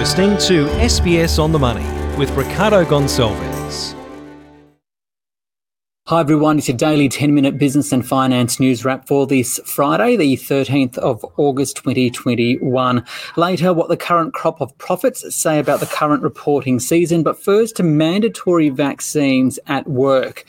listening to SBS on the Money with Ricardo Gonçalves. Hi everyone, it's your daily 10 minute business and finance news wrap for this Friday, the 13th of August 2021. Later, what the current crop of profits say about the current reporting season, but first to mandatory vaccines at work.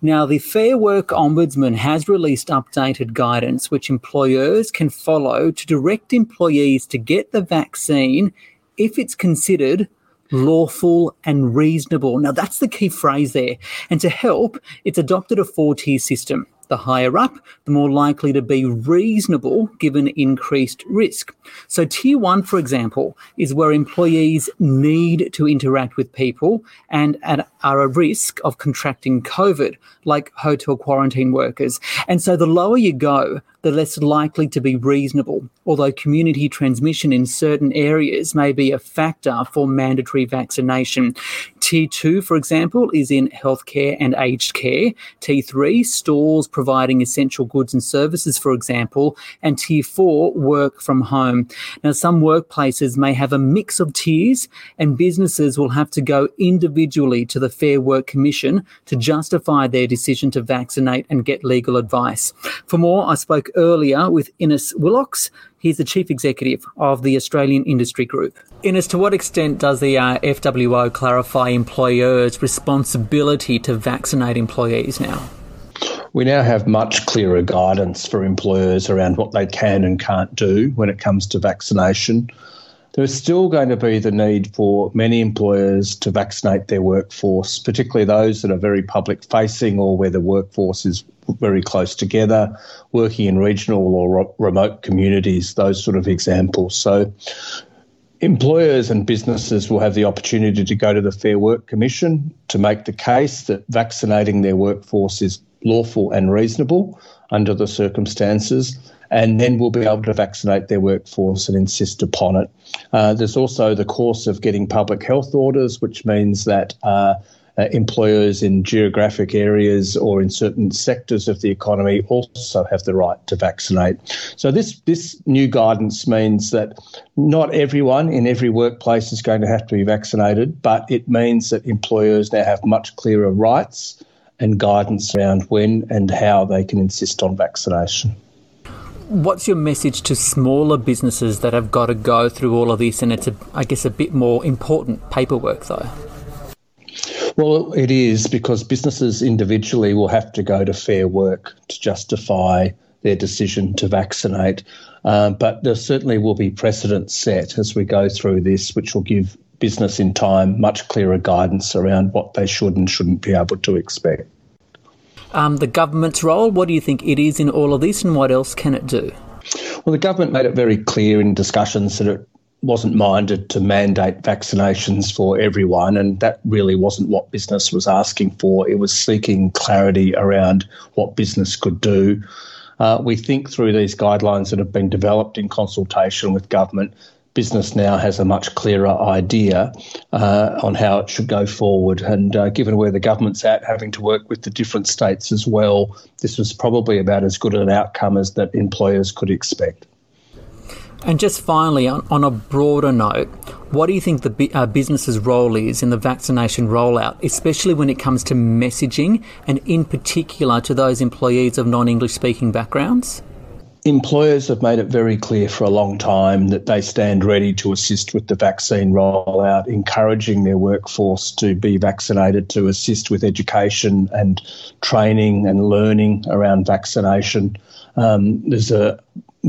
Now, the Fair Work Ombudsman has released updated guidance which employers can follow to direct employees to get the vaccine if it's considered lawful and reasonable. Now, that's the key phrase there. And to help, it's adopted a four tier system. The higher up, the more likely to be reasonable given increased risk. So, tier one, for example, is where employees need to interact with people and are at risk of contracting COVID, like hotel quarantine workers. And so, the lower you go, the less likely to be reasonable, although community transmission in certain areas may be a factor for mandatory vaccination. T2, for example, is in healthcare and aged care. T3, stores providing essential goods and services, for example. And T4, work from home. Now, some workplaces may have a mix of tiers, and businesses will have to go individually to the Fair Work Commission to justify their decision to vaccinate and get legal advice. For more, I spoke earlier with Innes Willox. He's the chief executive of the Australian Industry Group. Innes, to what extent does the uh, FWO clarify employers' responsibility to vaccinate employees now? We now have much clearer guidance for employers around what they can and can't do when it comes to vaccination. There's still going to be the need for many employers to vaccinate their workforce, particularly those that are very public facing or where the workforce is very close together, working in regional or remote communities, those sort of examples. So, employers and businesses will have the opportunity to go to the Fair Work Commission to make the case that vaccinating their workforce is lawful and reasonable under the circumstances and then we'll be able to vaccinate their workforce and insist upon it. Uh, there's also the course of getting public health orders, which means that uh, uh, employers in geographic areas or in certain sectors of the economy also have the right to vaccinate. So this this new guidance means that not everyone in every workplace is going to have to be vaccinated, but it means that employers now have much clearer rights and guidance around when and how they can insist on vaccination. What's your message to smaller businesses that have got to go through all of this and it's, a, I guess, a bit more important paperwork though? Well, it is because businesses individually will have to go to fair work to justify their decision to vaccinate. Uh, but there certainly will be precedents set as we go through this, which will give business in time much clearer guidance around what they should and shouldn't be able to expect um, the government's role? What do you think it is in all of this, and what else can it do? Well, the government made it very clear in discussions that it wasn't minded to mandate vaccinations for everyone, and that really wasn't what business was asking for. It was seeking clarity around what business could do. Uh, we think through these guidelines that have been developed in consultation with government, business now has a much clearer idea uh, on how it should go forward. And uh, given where the government's at, having to work with the different states as well, this was probably about as good an outcome as that employers could expect. And just finally, on, on a broader note, what do you think the uh, business's role is in the vaccination rollout, especially when it comes to messaging and in particular to those employees of non English speaking backgrounds? Employers have made it very clear for a long time that they stand ready to assist with the vaccine rollout, encouraging their workforce to be vaccinated, to assist with education and training and learning around vaccination. Um, there's a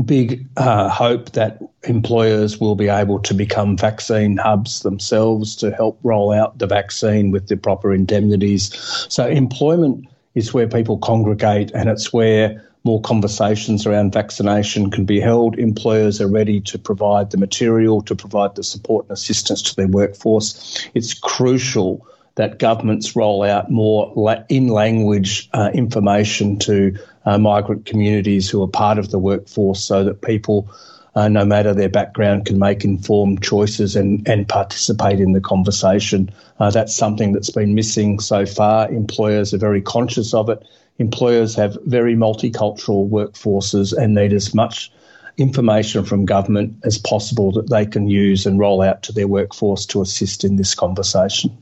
big uh, hope that employers will be able to become vaccine hubs themselves to help roll out the vaccine with the proper indemnities. So, employment is where people congregate and it's where more conversations around vaccination can be held. Employers are ready to provide the material, to provide the support and assistance to their workforce. It's crucial that governments roll out more in language uh, information to uh, migrant communities who are part of the workforce so that people, uh, no matter their background, can make informed choices and, and participate in the conversation. Uh, that's something that's been missing so far. Employers are very conscious of it employers have very multicultural workforces and need as much information from government as possible that they can use and roll out to their workforce to assist in this conversation.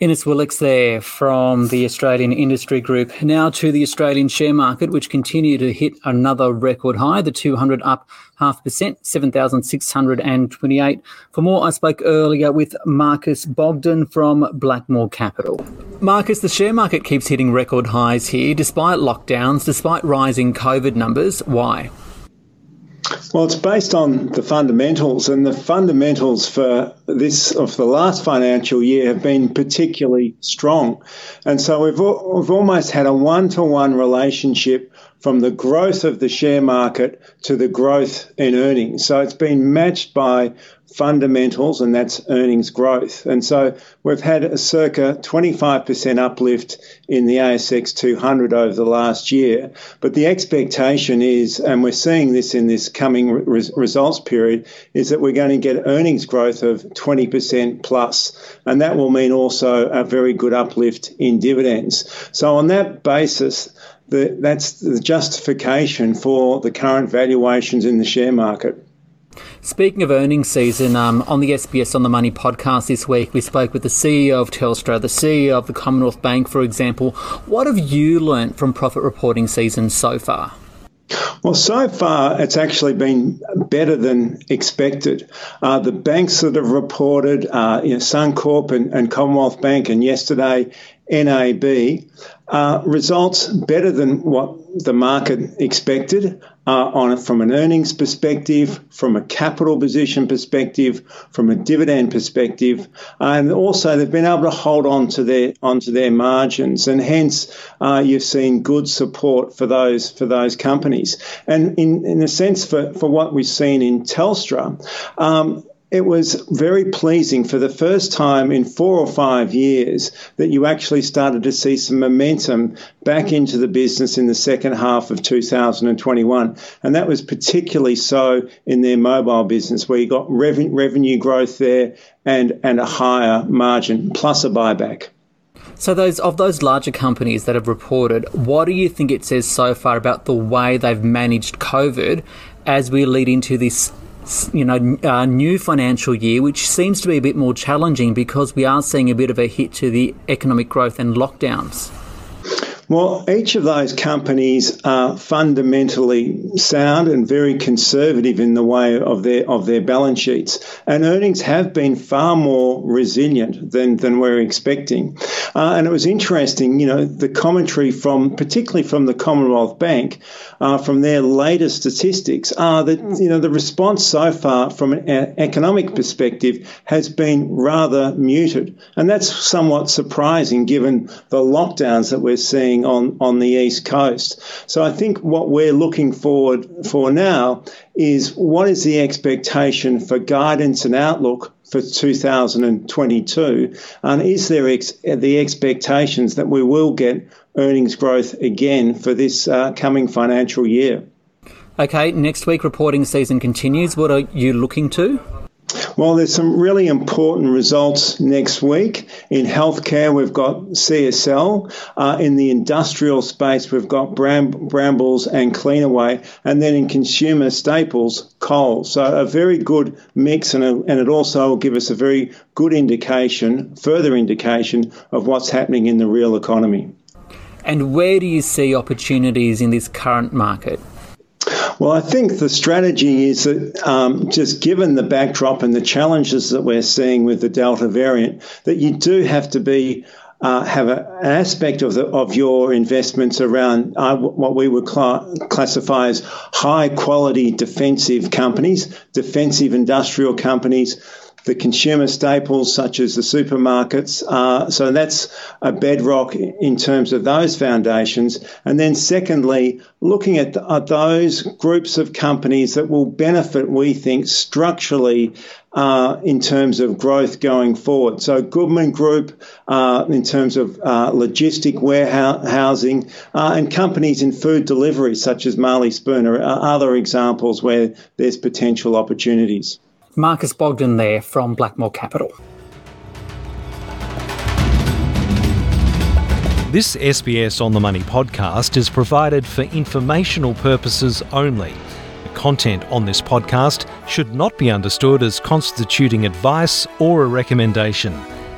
Innes Willox there from the Australian Industry Group. Now to the Australian share market, which continued to hit another record high, the 200 up half percent, 7,628. For more, I spoke earlier with Marcus Bogdan from Blackmore Capital. Marcus, the share market keeps hitting record highs here despite lockdowns, despite rising COVID numbers. Why? Well, it's based on the fundamentals, and the fundamentals for this of the last financial year have been particularly strong. And so we've, we've almost had a one to one relationship from the growth of the share market to the growth in earnings. So it's been matched by fundamentals, and that's earnings growth. And so we've had a circa 25% uplift in the ASX 200 over the last year. But the expectation is, and we're seeing this in this coming re- results period, is that we're going to get earnings growth of 20% plus, and that will mean also a very good uplift in dividends. So on that basis, the, that's the justification for the current valuations in the share market. Speaking of earnings season, um, on the SBS On the Money podcast this week, we spoke with the CEO of Telstra, the CEO of the Commonwealth Bank, for example. What have you learnt from profit reporting season so far? Well, so far it's actually been better than expected. Uh, the banks that have reported, uh, you know, Suncorp and, and Commonwealth Bank, and yesterday NAB, uh, results better than what the market expected uh, on from an earnings perspective, from a capital position perspective, from a dividend perspective, and also they've been able to hold on to their onto their margins, and hence uh, you've seen good support for those for those companies. And in in a sense, for for what we've seen in Telstra. Um, it was very pleasing for the first time in four or five years that you actually started to see some momentum back into the business in the second half of 2021. And that was particularly so in their mobile business, where you got rev- revenue growth there and, and a higher margin plus a buyback. So, those of those larger companies that have reported, what do you think it says so far about the way they've managed COVID as we lead into this you know, uh, new financial year, which seems to be a bit more challenging because we are seeing a bit of a hit to the economic growth and lockdowns? Well, each of those companies are fundamentally sound and very conservative in the way of their of their balance sheets, and earnings have been far more resilient than than we're expecting. Uh, and it was interesting, you know, the commentary from particularly from the Commonwealth Bank, uh, from their latest statistics, are that you know the response so far from an economic perspective has been rather muted, and that's somewhat surprising given the lockdowns that we're seeing happening on, on the East Coast. So I think what we're looking forward for now is what is the expectation for guidance and outlook for 2022? And is there ex- the expectations that we will get earnings growth again for this uh, coming financial year? Okay, next week reporting season continues. What are you looking to? Well, there's some really important results next week. In healthcare, we've got CSL. Uh, in the industrial space, we've got Bram- Brambles and Cleanaway. And then in consumer staples, Coles. So a very good mix, and, a, and it also will give us a very good indication, further indication, of what's happening in the real economy. And where do you see opportunities in this current market? Well, I think the strategy is that um, just given the backdrop and the challenges that we're seeing with the Delta variant, that you do have to be uh, have a, an aspect of the, of your investments around uh, what we would cl- classify as high quality defensive companies, defensive industrial companies the consumer staples such as the supermarkets. Uh, so that's a bedrock in terms of those foundations. And then, secondly, looking at, the, at those groups of companies that will benefit, we think, structurally uh, in terms of growth going forward. So Goodman Group uh, in terms of uh, logistic warehousing uh, and companies in food delivery such as Marley Spoon are other examples where there's potential opportunities. Marcus Bogdan there from Blackmore Capital. This SBS On the Money podcast is provided for informational purposes only. The content on this podcast should not be understood as constituting advice or a recommendation.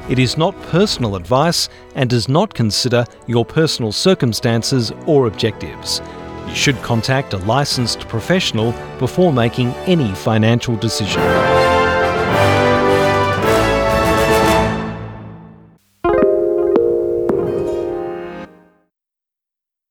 It is not personal advice and does not consider your personal circumstances or objectives. You should contact a licensed professional before making any financial decision.